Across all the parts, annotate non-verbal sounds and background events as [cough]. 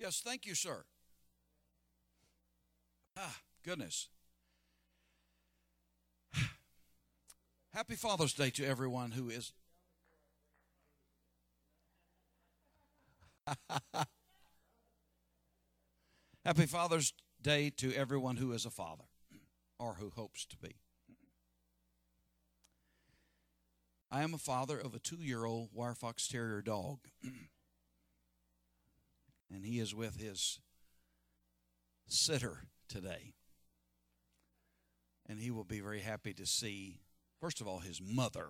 Yes, thank you, sir. Ah, goodness. Happy Father's Day to everyone who is. [laughs] Happy Father's Day to everyone who is a father or who hopes to be. I am a father of a two year old wire fox terrier dog. [clears throat] and he is with his sitter today. And he will be very happy to see, first of all, his mother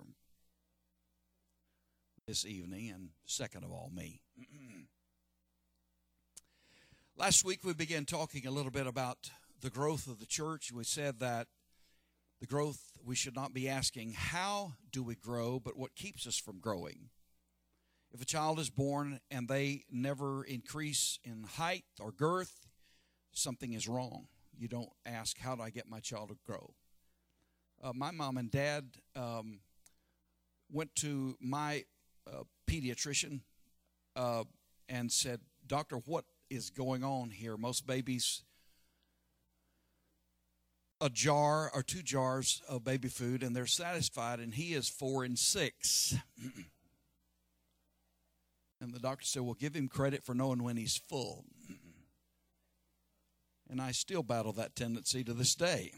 this evening, and second of all, me. [clears throat] Last week we began talking a little bit about the growth of the church. We said that the growth, we should not be asking, how do we grow, but what keeps us from growing. If a child is born and they never increase in height or girth, something is wrong. You don't ask, how do I get my child to grow? Uh, my mom and dad um, went to my uh, pediatrician uh, and said, Doctor, what is going on here? Most babies a jar or two jars of baby food and they're satisfied, and he is four and six. [clears throat] and the doctor said, Well, give him credit for knowing when he's full. And I still battle that tendency to this day.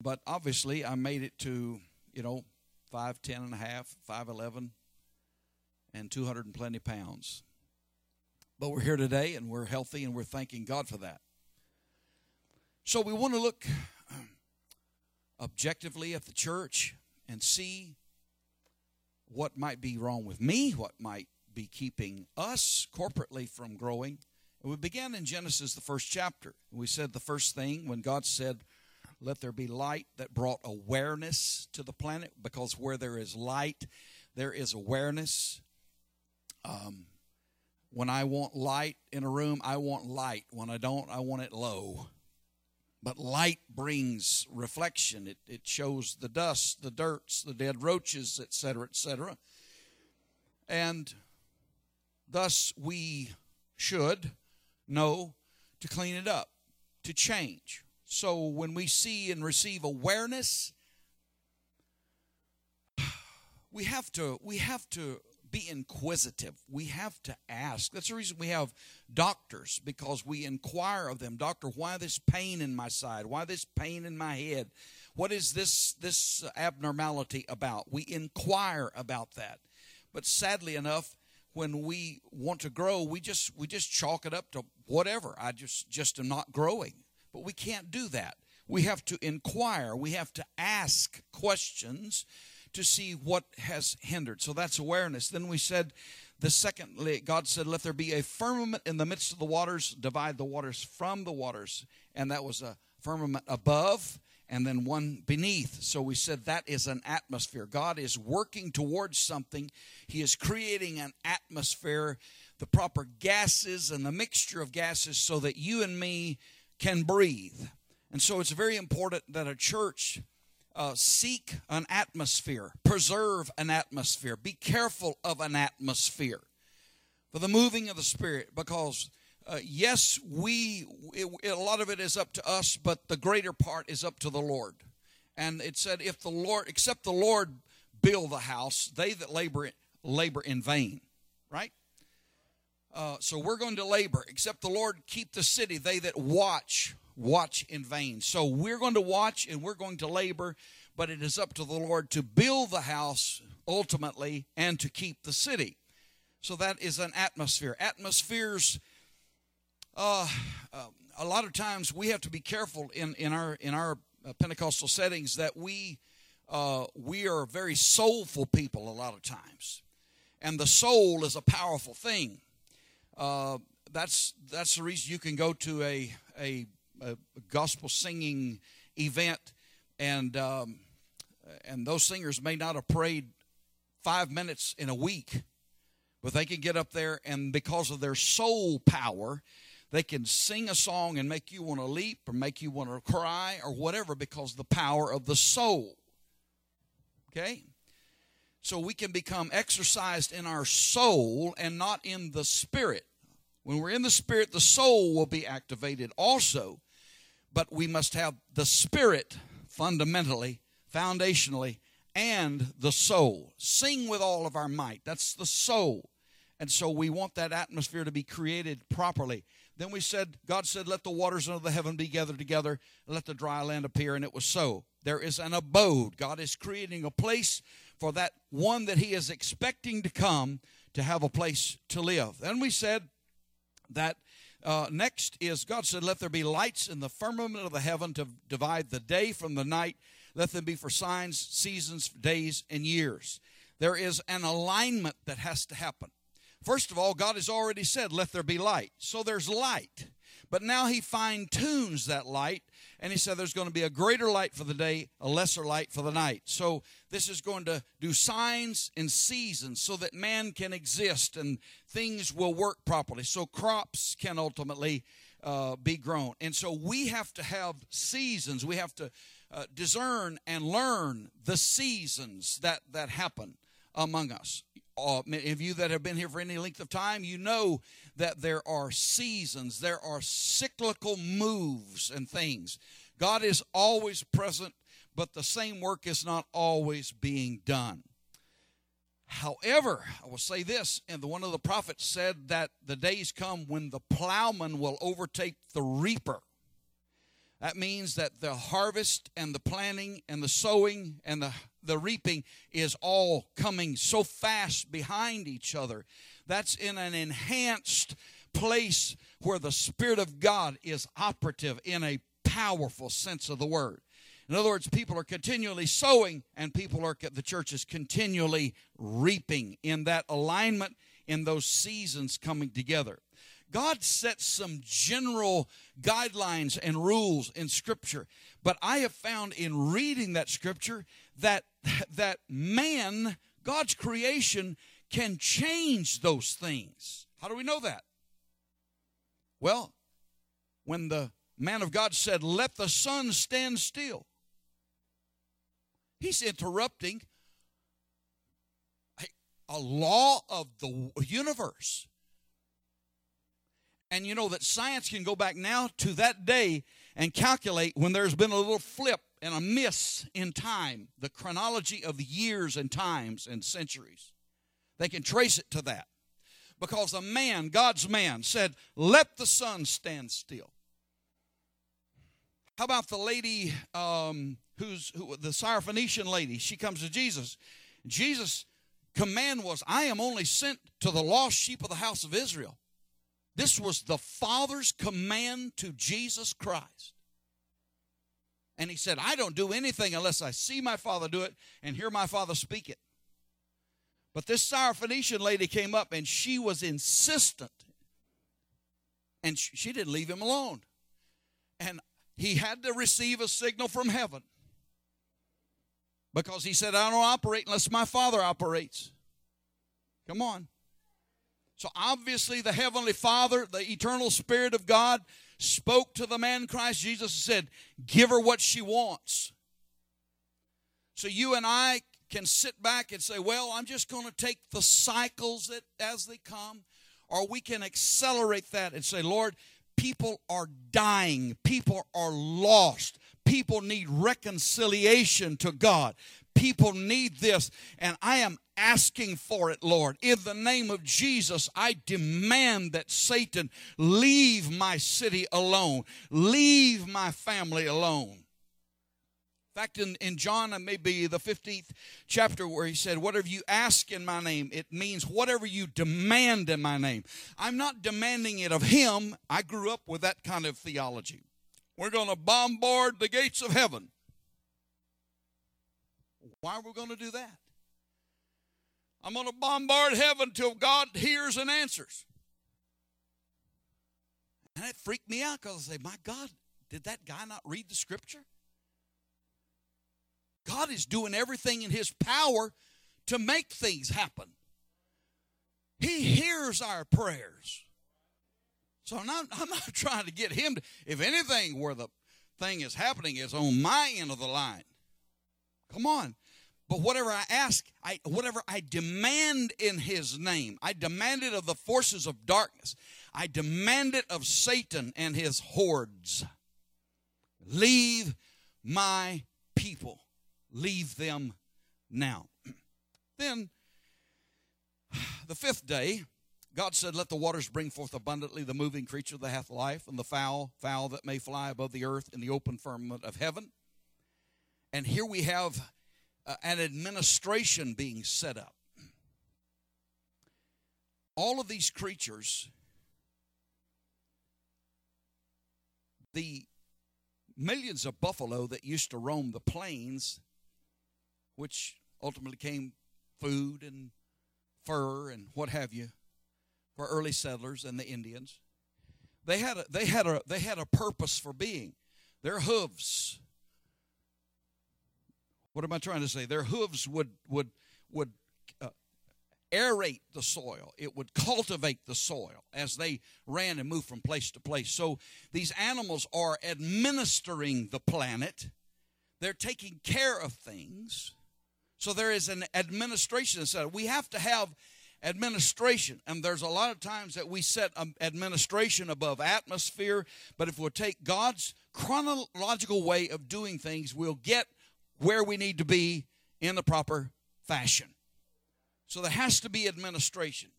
But obviously, I made it to, you know, 5'10 and a half, 5'11, and 200 and plenty pounds. But we're here today and we're healthy and we're thanking God for that. So we want to look objectively at the church and see what might be wrong with me, what might be keeping us corporately from growing. And we began in Genesis, the first chapter. We said the first thing when God said, Let there be light, that brought awareness to the planet because where there is light, there is awareness. Um, when I want light in a room, I want light. When I don't, I want it low. But light brings reflection. It, it shows the dust, the dirts, the dead roaches, etc., etc. And thus we should know to clean it up, to change. So when we see and receive awareness, [sighs] we have to we have to be inquisitive. We have to ask. That's the reason we have doctors, because we inquire of them. Doctor, why this pain in my side? Why this pain in my head? What is this, this abnormality about? We inquire about that. But sadly enough, when we want to grow, we just we just chalk it up to whatever. I just just am not growing. But we can't do that. We have to inquire. We have to ask questions to see what has hindered. So that's awareness. Then we said, the secondly, God said, Let there be a firmament in the midst of the waters, divide the waters from the waters. And that was a firmament above and then one beneath. So we said that is an atmosphere. God is working towards something, He is creating an atmosphere, the proper gases and the mixture of gases so that you and me can breathe. And so it's very important that a church uh, seek an atmosphere, preserve an atmosphere, be careful of an atmosphere for the moving of the Spirit because. Uh, yes, we it, a lot of it is up to us, but the greater part is up to the Lord. And it said, "If the Lord, except the Lord, build the house, they that labor labor in vain." Right. Uh, so we're going to labor. Except the Lord keep the city, they that watch watch in vain. So we're going to watch and we're going to labor, but it is up to the Lord to build the house ultimately and to keep the city. So that is an atmosphere. Atmospheres, uh, uh, a lot of times we have to be careful in, in our in our uh, Pentecostal settings that we uh, we are very soulful people a lot of times, and the soul is a powerful thing. Uh, that's that's the reason you can go to a a a gospel singing event, and um, and those singers may not have prayed five minutes in a week, but they can get up there and because of their soul power, they can sing a song and make you want to leap or make you want to cry or whatever because the power of the soul. Okay? so we can become exercised in our soul and not in the spirit. When we're in the spirit, the soul will be activated also, but we must have the spirit fundamentally, foundationally, and the soul. Sing with all of our might. That's the soul. And so we want that atmosphere to be created properly. Then we said, God said, Let the waters under the heaven be gathered together, let the dry land appear, and it was so. There is an abode. God is creating a place for that one that He is expecting to come to have a place to live. Then we said that uh, next is God said, Let there be lights in the firmament of the heaven to divide the day from the night. Let them be for signs, seasons, days, and years. There is an alignment that has to happen. First of all, God has already said, Let there be light. So there's light. But now He fine tunes that light, and He said there's going to be a greater light for the day, a lesser light for the night. So this is going to do signs and seasons so that man can exist and things will work properly. So crops can ultimately uh, be grown. And so we have to have seasons. We have to uh, discern and learn the seasons that, that happen among us uh, many of you that have been here for any length of time, you know that there are seasons, there are cyclical moves and things. God is always present, but the same work is not always being done. However, I will say this, and the, one of the prophets said that the days come when the plowman will overtake the reaper. That means that the harvest and the planting and the sowing and the, the reaping is all coming so fast behind each other. That's in an enhanced place where the Spirit of God is operative in a powerful sense of the word. In other words, people are continually sowing and people are, the church is continually reaping in that alignment in those seasons coming together. God sets some general guidelines and rules in Scripture. But I have found in reading that Scripture that, [laughs] that man, God's creation, can change those things. How do we know that? Well, when the man of God said, Let the sun stand still, he's interrupting a, a law of the universe. And you know that science can go back now to that day and calculate when there's been a little flip and a miss in time, the chronology of the years and times and centuries. They can trace it to that. Because a man, God's man, said, Let the sun stand still. How about the lady um, who's who, the Syrophoenician lady? She comes to Jesus. Jesus' command was, I am only sent to the lost sheep of the house of Israel. This was the Father's command to Jesus Christ. And he said, I don't do anything unless I see my Father do it and hear my Father speak it. But this Syrophoenician lady came up and she was insistent. And she didn't leave him alone. And he had to receive a signal from heaven. Because he said, I don't operate unless my Father operates. Come on. So obviously, the Heavenly Father, the eternal Spirit of God, spoke to the man Christ Jesus and said, Give her what she wants. So you and I can sit back and say, Well, I'm just going to take the cycles that, as they come. Or we can accelerate that and say, Lord, people are dying, people are lost. People need reconciliation to God. People need this, and I am asking for it, Lord. In the name of Jesus, I demand that Satan leave my city alone, leave my family alone. In fact, in, in John, may be the 15th chapter, where he said, Whatever you ask in my name, it means whatever you demand in my name. I'm not demanding it of him. I grew up with that kind of theology. We're going to bombard the gates of heaven. Why are we going to do that? I'm going to bombard heaven till God hears and answers. And it freaked me out because I say, My God, did that guy not read the scripture? God is doing everything in his power to make things happen. He hears our prayers. So I'm not, [laughs] I'm not trying to get him to, if anything, where the thing is happening is on my end of the line. Come on. But whatever I ask, I, whatever I demand in his name, I demand it of the forces of darkness. I demand it of Satan and his hordes. Leave my people. Leave them now. [clears throat] Then, [sighs] the fifth day, God said, Let the waters bring forth abundantly the moving creature that hath life, and the fowl, fowl that may fly above the earth in the open firmament of heaven. And here we have uh, an administration being set up. All of these creatures, the millions of buffalo that used to roam the plains, which ultimately came food and fur and what have you for early settlers and the Indians. They had a, they had a they had a purpose for being. Their hooves. What am I trying to say? Their hooves would would would uh, aerate the soil. It would cultivate the soil as they ran and moved from place to place. So these animals are administering the planet. They're taking care of things. So there is an administration set. We have to have administration. And there's a lot of times that we set administration above atmosphere, but if we'll take God's chronological way of doing things, we'll get where we need to be in the proper fashion. So there has to be administration.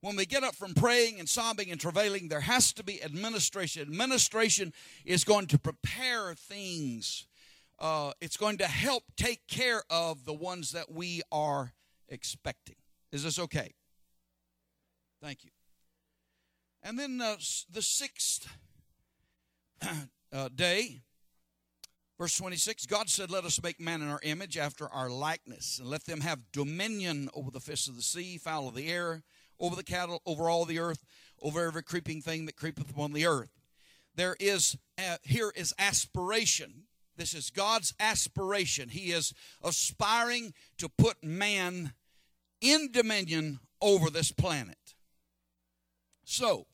When we get up from praying and sobbing and travailing, there has to be administration. Administration is going to prepare things. Uh, it's going to help take care of the ones that we are expecting. Is this okay? Thank you. And then uh, the sixth [clears throat] uh, day, verse 26 God said, Let us make man in our image after our likeness, and let them have dominion over the fish of the sea, fowl of the air, over the cattle, over all the earth, over every creeping thing that creepeth upon the earth. There is, uh, here is aspiration. This is God's aspiration. He is aspiring to put man in dominion over this planet. So,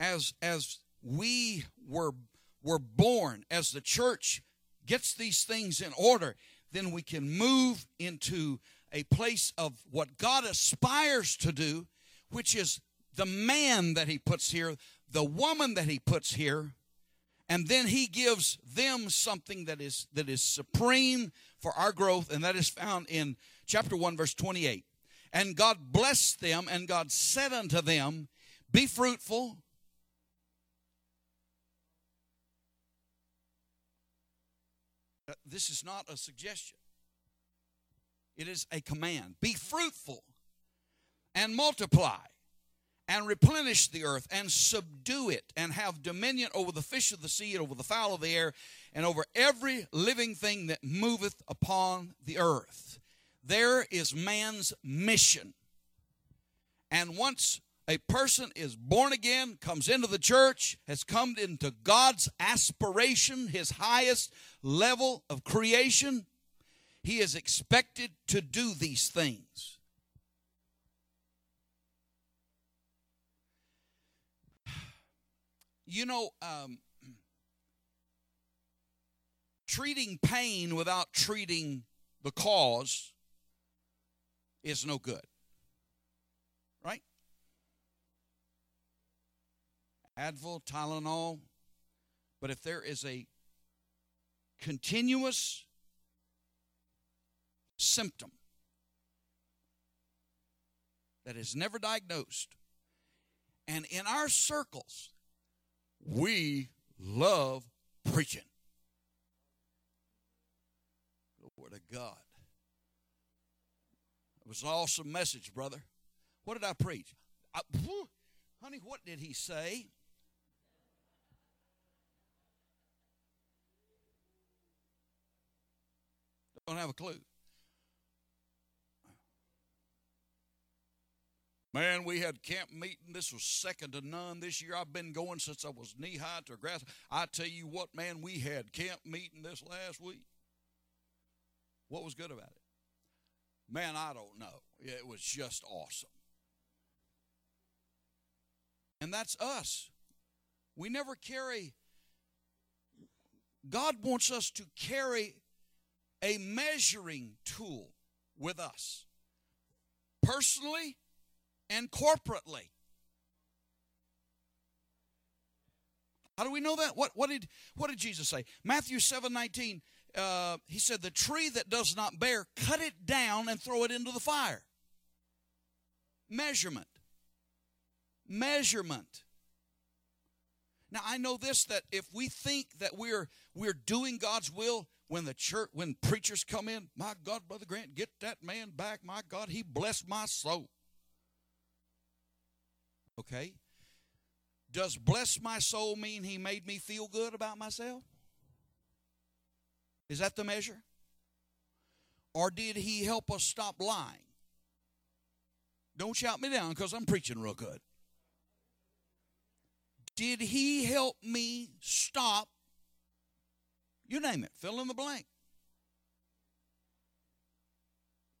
as as we were were born, as the church gets these things in order, then we can move into a place of what God aspires to do, which is the man that he puts here, the woman that he puts here, and then he gives them something that is that is supreme for our growth, and that is found in chapter 1, verse 28. And God blessed them, and God said unto them, be fruitful. This is not a suggestion, it is a command. Be fruitful and multiply and replenish the earth and subdue it and have dominion over the fish of the sea and over the fowl of the air and over every living thing that moveth upon the earth. There is man's mission. And once a person is born again, comes into the church, has come into God's aspiration, his highest level of creation, he is expected to do these things. You know, um, treating pain without treating the cause is no good. Advil, Tylenol. But if there is a continuous symptom that is never diagnosed, and in our circles, we love preaching. Glory to God. It was an awesome message, brother. What did I preach? I, honey, what did he say? Don't have a clue. Man, we had camp meeting. This was second to none this year. I've been going since I was knee high to grass. I tell you what, man, we had camp meeting this last week. What was good about it? Man, I don't know. It was just awesome. And that's us. We never carry, God wants us to carry a measuring tool. with us, personally and corporately. How do we know that? What, what, did, what did Jesus say? Matthew 7 19, uh, he said, The tree that does not bear, cut it down and throw it into the fire. Measurement. Measurement. Now I know this that if we think that we're we're doing God's will when the church when preachers come in, my God, Brother Grant, get that man back. My God, he blessed my soul. Okay? Does bless my soul mean he made me feel good about myself? Is that the measure? Or did he help us stop lying? Don't shout me down because I'm preaching real good. Did he help me stop? You name it, fill in the blank.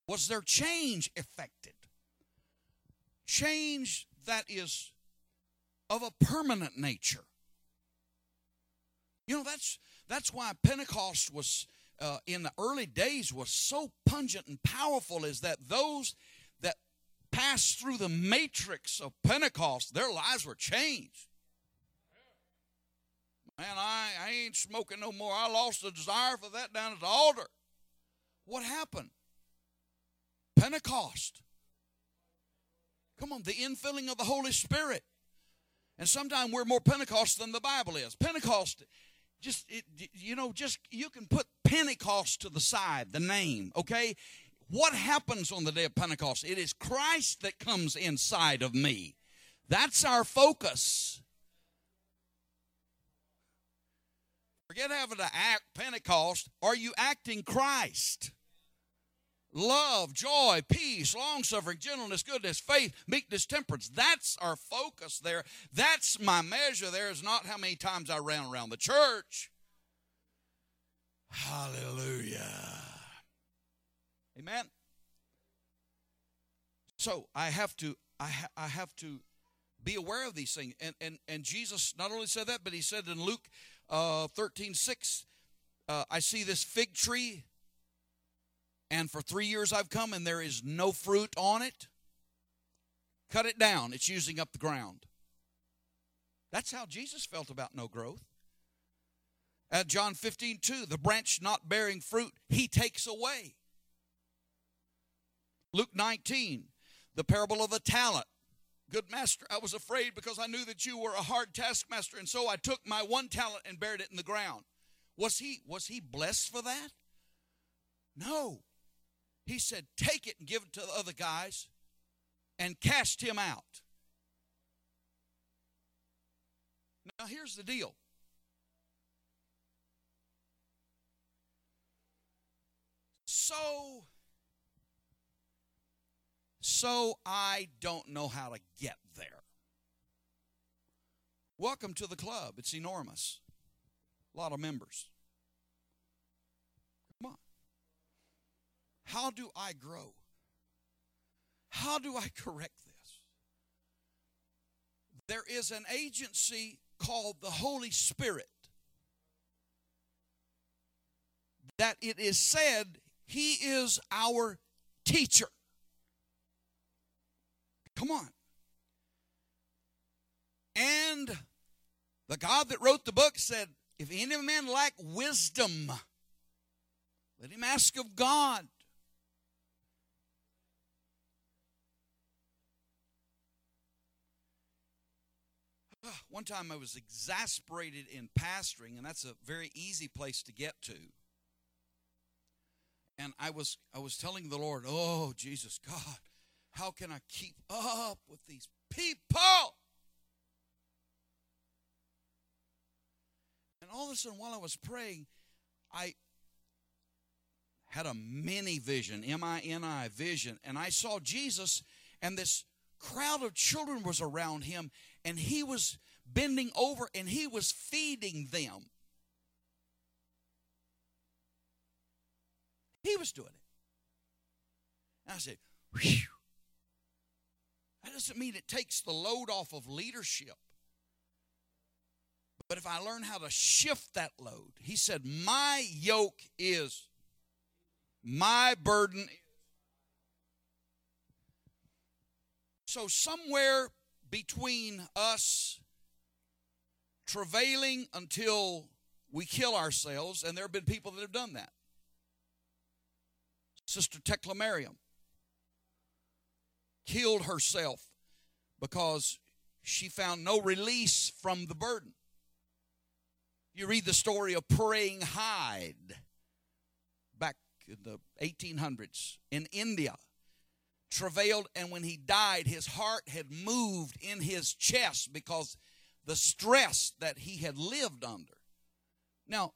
Was there change effected? Change that is of a permanent nature. You know, that's that's why Pentecost was uh, in the early days was so pungent and powerful is that those that passed through the matrix of Pentecost, their lives were changed. Man, I, I ain't smoking no more. I lost the desire for that down at the altar. What happened? Pentecost. Come on, the infilling of the Holy Spirit. And sometimes we're more Pentecost than the Bible is. Pentecost, just, it, you know, just, you can put Pentecost to the side, the name, okay? What happens on the day of Pentecost? It is Christ that comes inside of me. That's our focus. Forget having to act Pentecost. Are you acting Christ? Love, joy, peace, long suffering, gentleness, goodness, faith, meekness, temperance. That's our focus there. That's my measure there, is not how many times I ran around the church. Hallelujah. Amen. So I have to I, ha- I have to be aware of these things. And, and and Jesus not only said that, but he said in Luke uh, 13 6, uh, I see this fig tree, and for three years I've come, and there is no fruit on it. Cut it down, it's using up the ground. That's how Jesus felt about no growth. At John 15 2, the branch not bearing fruit, he takes away. Luke 19, the parable of the talent. Good master, I was afraid because I knew that you were a hard taskmaster, and so I took my one talent and buried it in the ground. Was he was he blessed for that? No. He said, Take it and give it to the other guys and cast him out. Now here's the deal. So so I don't know how to get there. Welcome to the club. It's enormous. A lot of members. Come on. How do I grow? How do I [laughs] correct this? There is an agency called the Holy Spirit that it is said he is our teacher. Come on. And the God that wrote the book said, If any man lack wisdom, let him ask of God. [sighs] One time I was exasperated in pastoring, and that's a very easy place to get to. And I was I was telling the Lord, "Oh, Jesus God, how can I keep up with these people? And all of a sudden, while I was praying, I had a mini vision, M I N I vision, and I saw Jesus, and this crowd of children was around him, and he was bending over and he was feeding them. He was doing it. And I said, Whew. That doesn't mean it takes the load off of leadership. But if I learn how to shift that load, he said, My yoke is, my burden So, somewhere between us travailing until we kill ourselves, and there have been people that have done that. Sister Tecla Merriam killed herself because she found no release from the burden. You read the story of Praying Hyde back in the 1800s in India. Travailed, and when he died, his heart had moved in his chest because the stress that he had lived under. Now,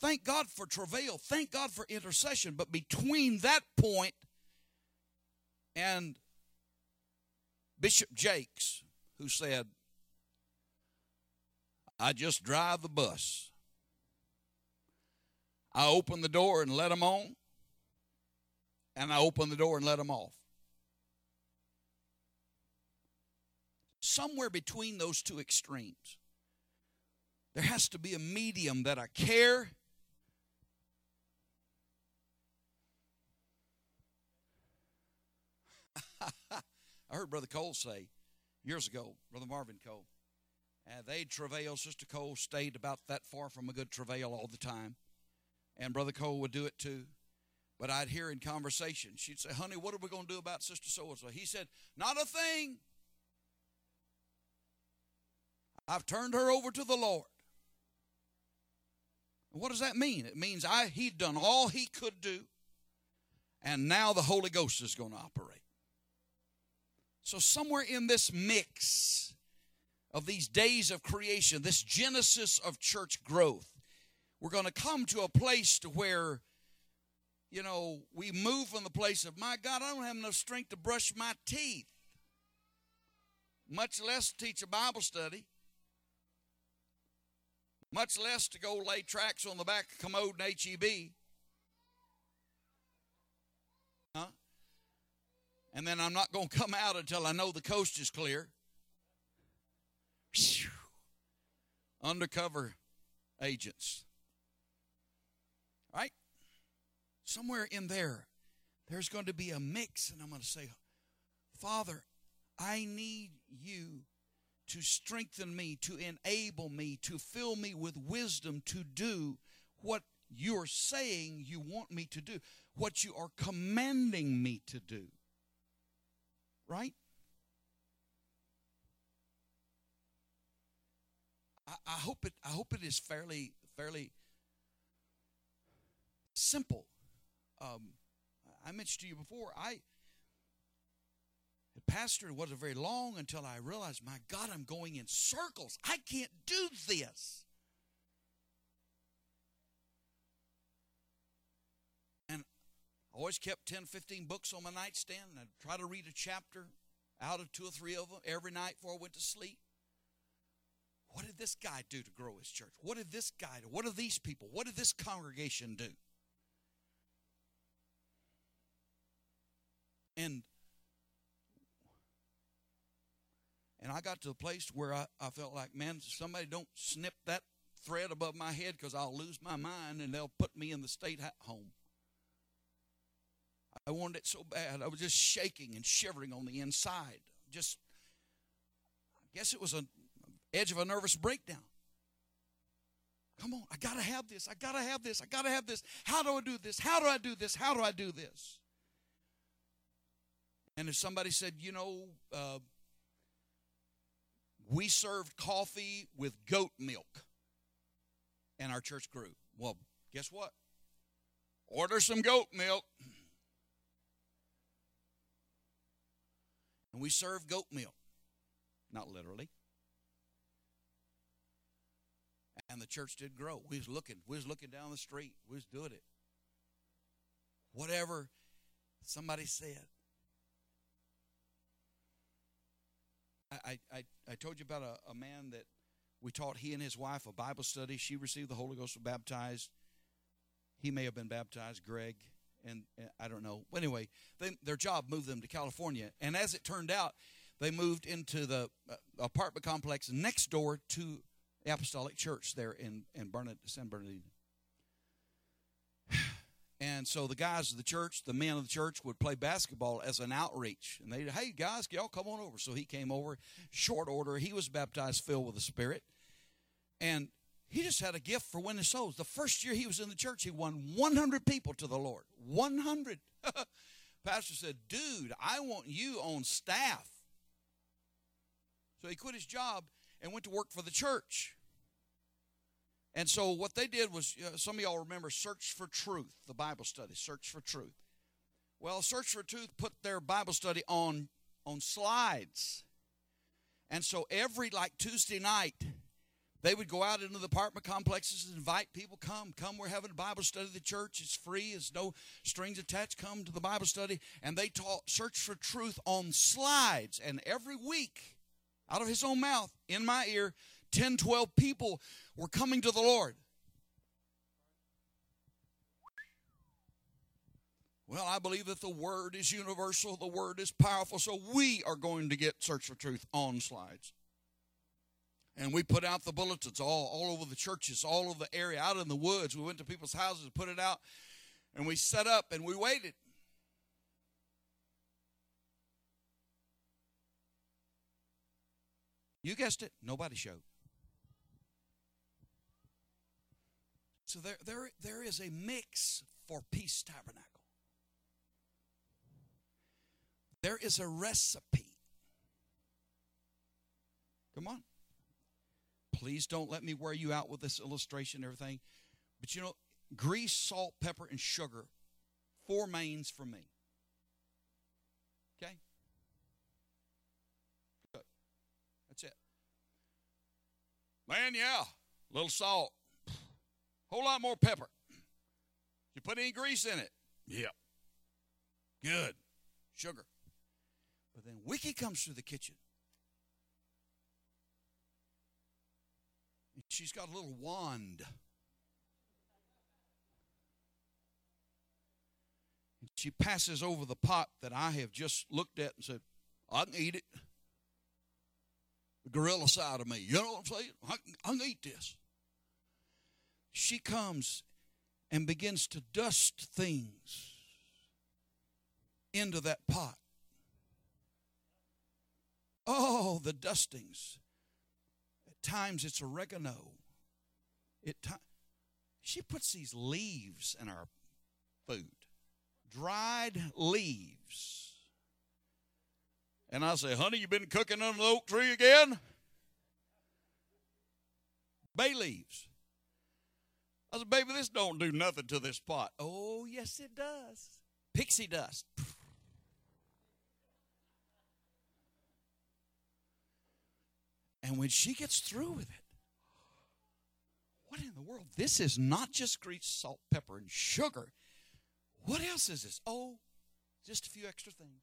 thank God for travail, thank God for intercession, but between that point and Bishop Jakes, who said, I just drive the bus. I open the door and let them on, and I open the door and let them off. Somewhere between those two extremes, there has to be a medium that I care. [laughs] I heard Brother Cole say years ago, Brother Marvin Cole, uh, and they'd travail. Sister Cole stayed about that far from a good travail all the time. And Brother Cole would do it too. But I'd hear in conversation, she'd say, Honey, what are we going to do about Sister So and so? He said, Not a thing. I've turned her over to the Lord. What does that mean? It means I he'd done all he could do, and now the Holy Ghost is going to operate. So somewhere in this mix, of these days of creation, this genesis of church growth, we're going to come to a place to where, you know, we move from the place of, my God, I don't have enough strength to brush my teeth, much less teach a Bible study, much less to go lay tracks on the back of commode and HEB. And then I'm not going to come out until I know the coast is clear. Undercover agents. Right? Somewhere in there, there's going to be a mix, and I'm going to say, Father, I need you to strengthen me, to enable me, to fill me with wisdom to do what you're saying you want me to do, what you are commanding me to do. Right? I, I hope it I hope it is fairly fairly simple. Um, I mentioned to you before, I the pastor wasn't very long until I realized, my God, I'm going in circles. I can't do this. And I always kept 10, 15 books on my nightstand, and I'd try to read a chapter out of two or three of them every night before I went to sleep. What did this guy do to grow his church? What did this guy do? What are these people? What did this congregation do? And and I got to a place where I, I felt like, man, somebody don't snip that thread above my head because I'll lose my mind and they'll put me in the state home. I wanted it so bad. I was just shaking and shivering on the inside. Just, I guess it was an edge of a nervous breakdown. Come on, I got to have this. I got to have this. I got to have this. How do I do this? How do I do this? How do I do this? And if somebody said, you know, uh, we served coffee with goat milk and our church grew. Well, guess what? Order some goat milk. And we served goat milk. Not literally. and the church did grow. We was looking, we was looking down the street, we was doing it. Whatever somebody said. I, I, I told you about a, a man that we taught he and his wife a Bible study. She received the Holy Ghost, was baptized. He may have been baptized, Greg, and, and I don't know. But anyway, they, their job moved them to California. And as it turned out, they moved into the uh, apartment complex next door to the Apostolic Church there in, in Bernard, San Bernardino. [sighs] And so the guys of the church, the men of the church, would play basketball as an outreach. And they'd, hey, guys, y'all come on over. So he came over, short order. He was baptized, filled with the Spirit. And he just had a gift for winning souls. The first year he was in the church, he won 100 people to the Lord. 100. [laughs] Pastor said, dude, I want you on staff. So he quit his job and went to work for the church. And so what they did was, some of y'all remember Search for Truth, the Bible study, Search for Truth. Well, Search for Truth put their Bible study on on slides. And so every like Tuesday night, they would go out into the apartment complexes and invite people, come, come, we're having a Bible study the church. It's free, it's no strings attached. Come to the Bible study. And they taught Search for Truth on slides. And every week, out of his own mouth, in my ear, 10, 12 people were coming to the Lord. Well, I believe that the word is universal, the word is powerful, so we are going to get Search for Truth on slides. And we put out the bulletins all, all over the churches, all over the area, out in the woods. We went to people's houses and put it out, and we set up and we waited. You guessed it, nobody showed. So there, there, there is a mix for Peace Tabernacle. There is a recipe. Come on. Please don't let me wear you out with this illustration and everything. But you know, grease, salt, pepper, and sugar, four mains for me. Okay? Good. That's it. Man, yeah. A little salt. Whole lot more pepper. You put any grease in it? Yep. Good. Sugar. But then Wiki comes through the kitchen. She's got a little wand. And she passes over the pot that I have just looked at and said, I can eat it. The gorilla side of me. You know what I'm saying? I, I can eat this she comes and begins to dust things into that pot. Oh, the dustings. Times it's oregano. It she puts these leaves in our food. Dried leaves. And I say, honey, you been cooking under the oak tree again? Bay leaves. I said, baby, this don't do nothing to this pot. Oh, yes, it does. Pixie dust. And when she gets through with it, what in the world? This is not just grease, salt, pepper, and sugar. What else is this? Oh, just a few extra things.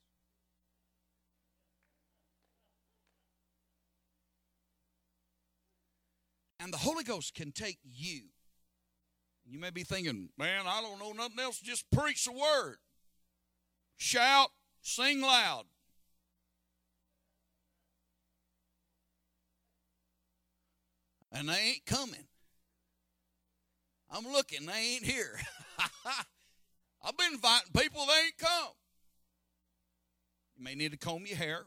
And the Holy Ghost can take you you may be thinking, man, I don't know nothing else. Just preach the word. Shout, sing loud. And they ain't coming. I'm looking, they ain't here. [laughs] I've been inviting people, they ain't come. You may need to comb your hair.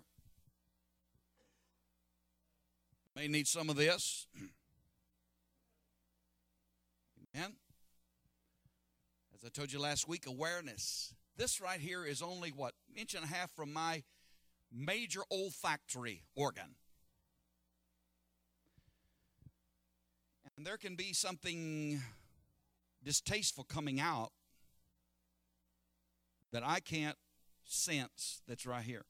You May need some of this. [clears throat] Amen. As I told you last week, awareness. This right here is only what inch and a half from my major olfactory organ. And there can be something distasteful coming out that I can't sense that's right here.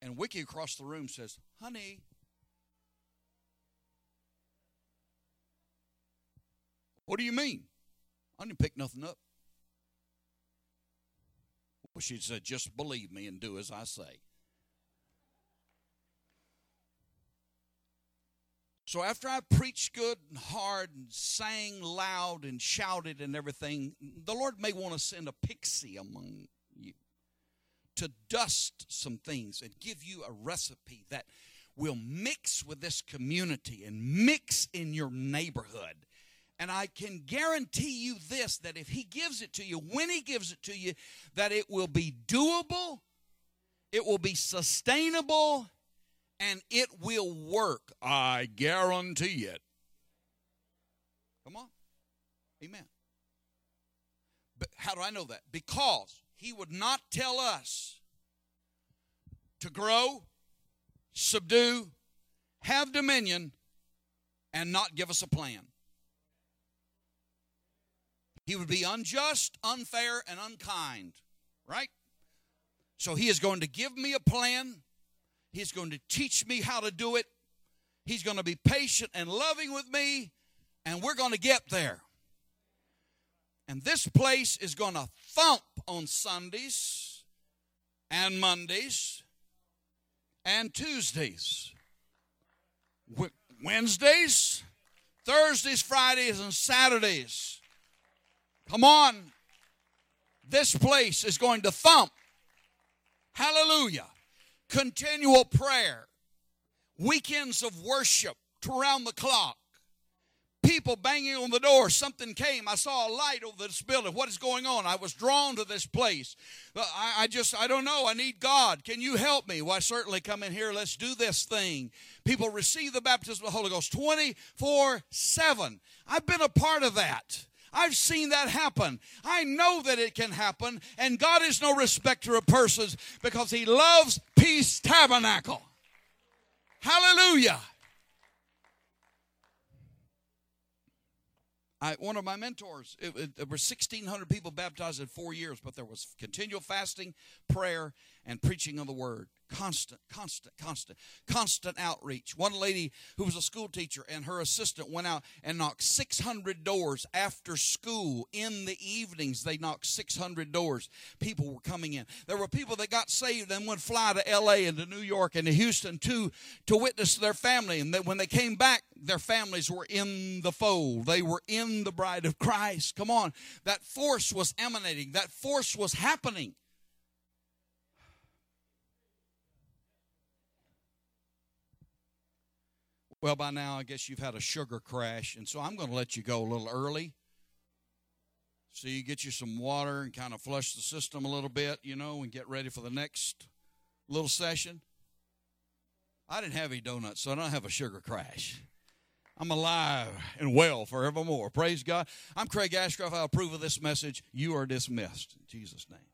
And Wiki across the room says, Honey, What do you mean? I didn't pick nothing up. Well, she said, just believe me and do as I say. So after I preached good and hard and sang loud and shouted and everything, the Lord may want to send a pixie among you to dust some things and give you a recipe that will mix with this community and mix in your neighborhood. And I can guarantee you this that if He gives it to you, when He gives it to you, that it will be doable, it will be sustainable, and it will work. I guarantee it. Come on. Amen. But how do I know that? Because He would not tell us to grow, subdue, have dominion, and not give us a plan. He would be unjust, unfair, and unkind, right? So he is going to give me a plan. He's going to teach me how to do it. He's going to be patient and loving with me, and we're going to get there. And this place is going to thump on Sundays and Mondays and Tuesdays. Wednesdays, Thursdays, Fridays, and Saturdays. Come on. This place is going to thump. Hallelujah. Continual prayer. Weekends of worship around the clock people banging on the door. Something came. I saw a light over this building. What is going on? I was drawn to this place. Uh, I, I just, I don't know. I need God. Can you help me? Why, certainly come in here. Let's do this thing. People receive the baptism of the Holy Ghost 24 7. I've been a part of that. I've seen that happen. I know that it can happen. And God is no respecter of persons because He loves Peace Tabernacle. Hallelujah. I, one of my mentors, it, it, there were 1,600 people baptized in four years, but there was continual fasting, prayer, and preaching of the word. Constant, constant, constant, constant outreach. One lady who was a school teacher and her assistant went out and knocked 600 doors after school in the evenings. They knocked 600 doors. People were coming in. There were people that got saved and would fly to L.A. and to New York and to Houston to, to witness their family. And that when they came back, their families were in the fold. They were in the bride of Christ. Come on. That force was emanating, that force was happening. Well, by now, I guess you've had a sugar crash, and so I'm going to let you go a little early. So you get you some water and kind of flush the system a little bit, you know, and get ready for the next little session. I didn't have any donuts, so I don't have a sugar crash. I'm alive and well forevermore. Praise God. I'm Craig Ashcroft. I approve of this message. You are dismissed. In Jesus' name.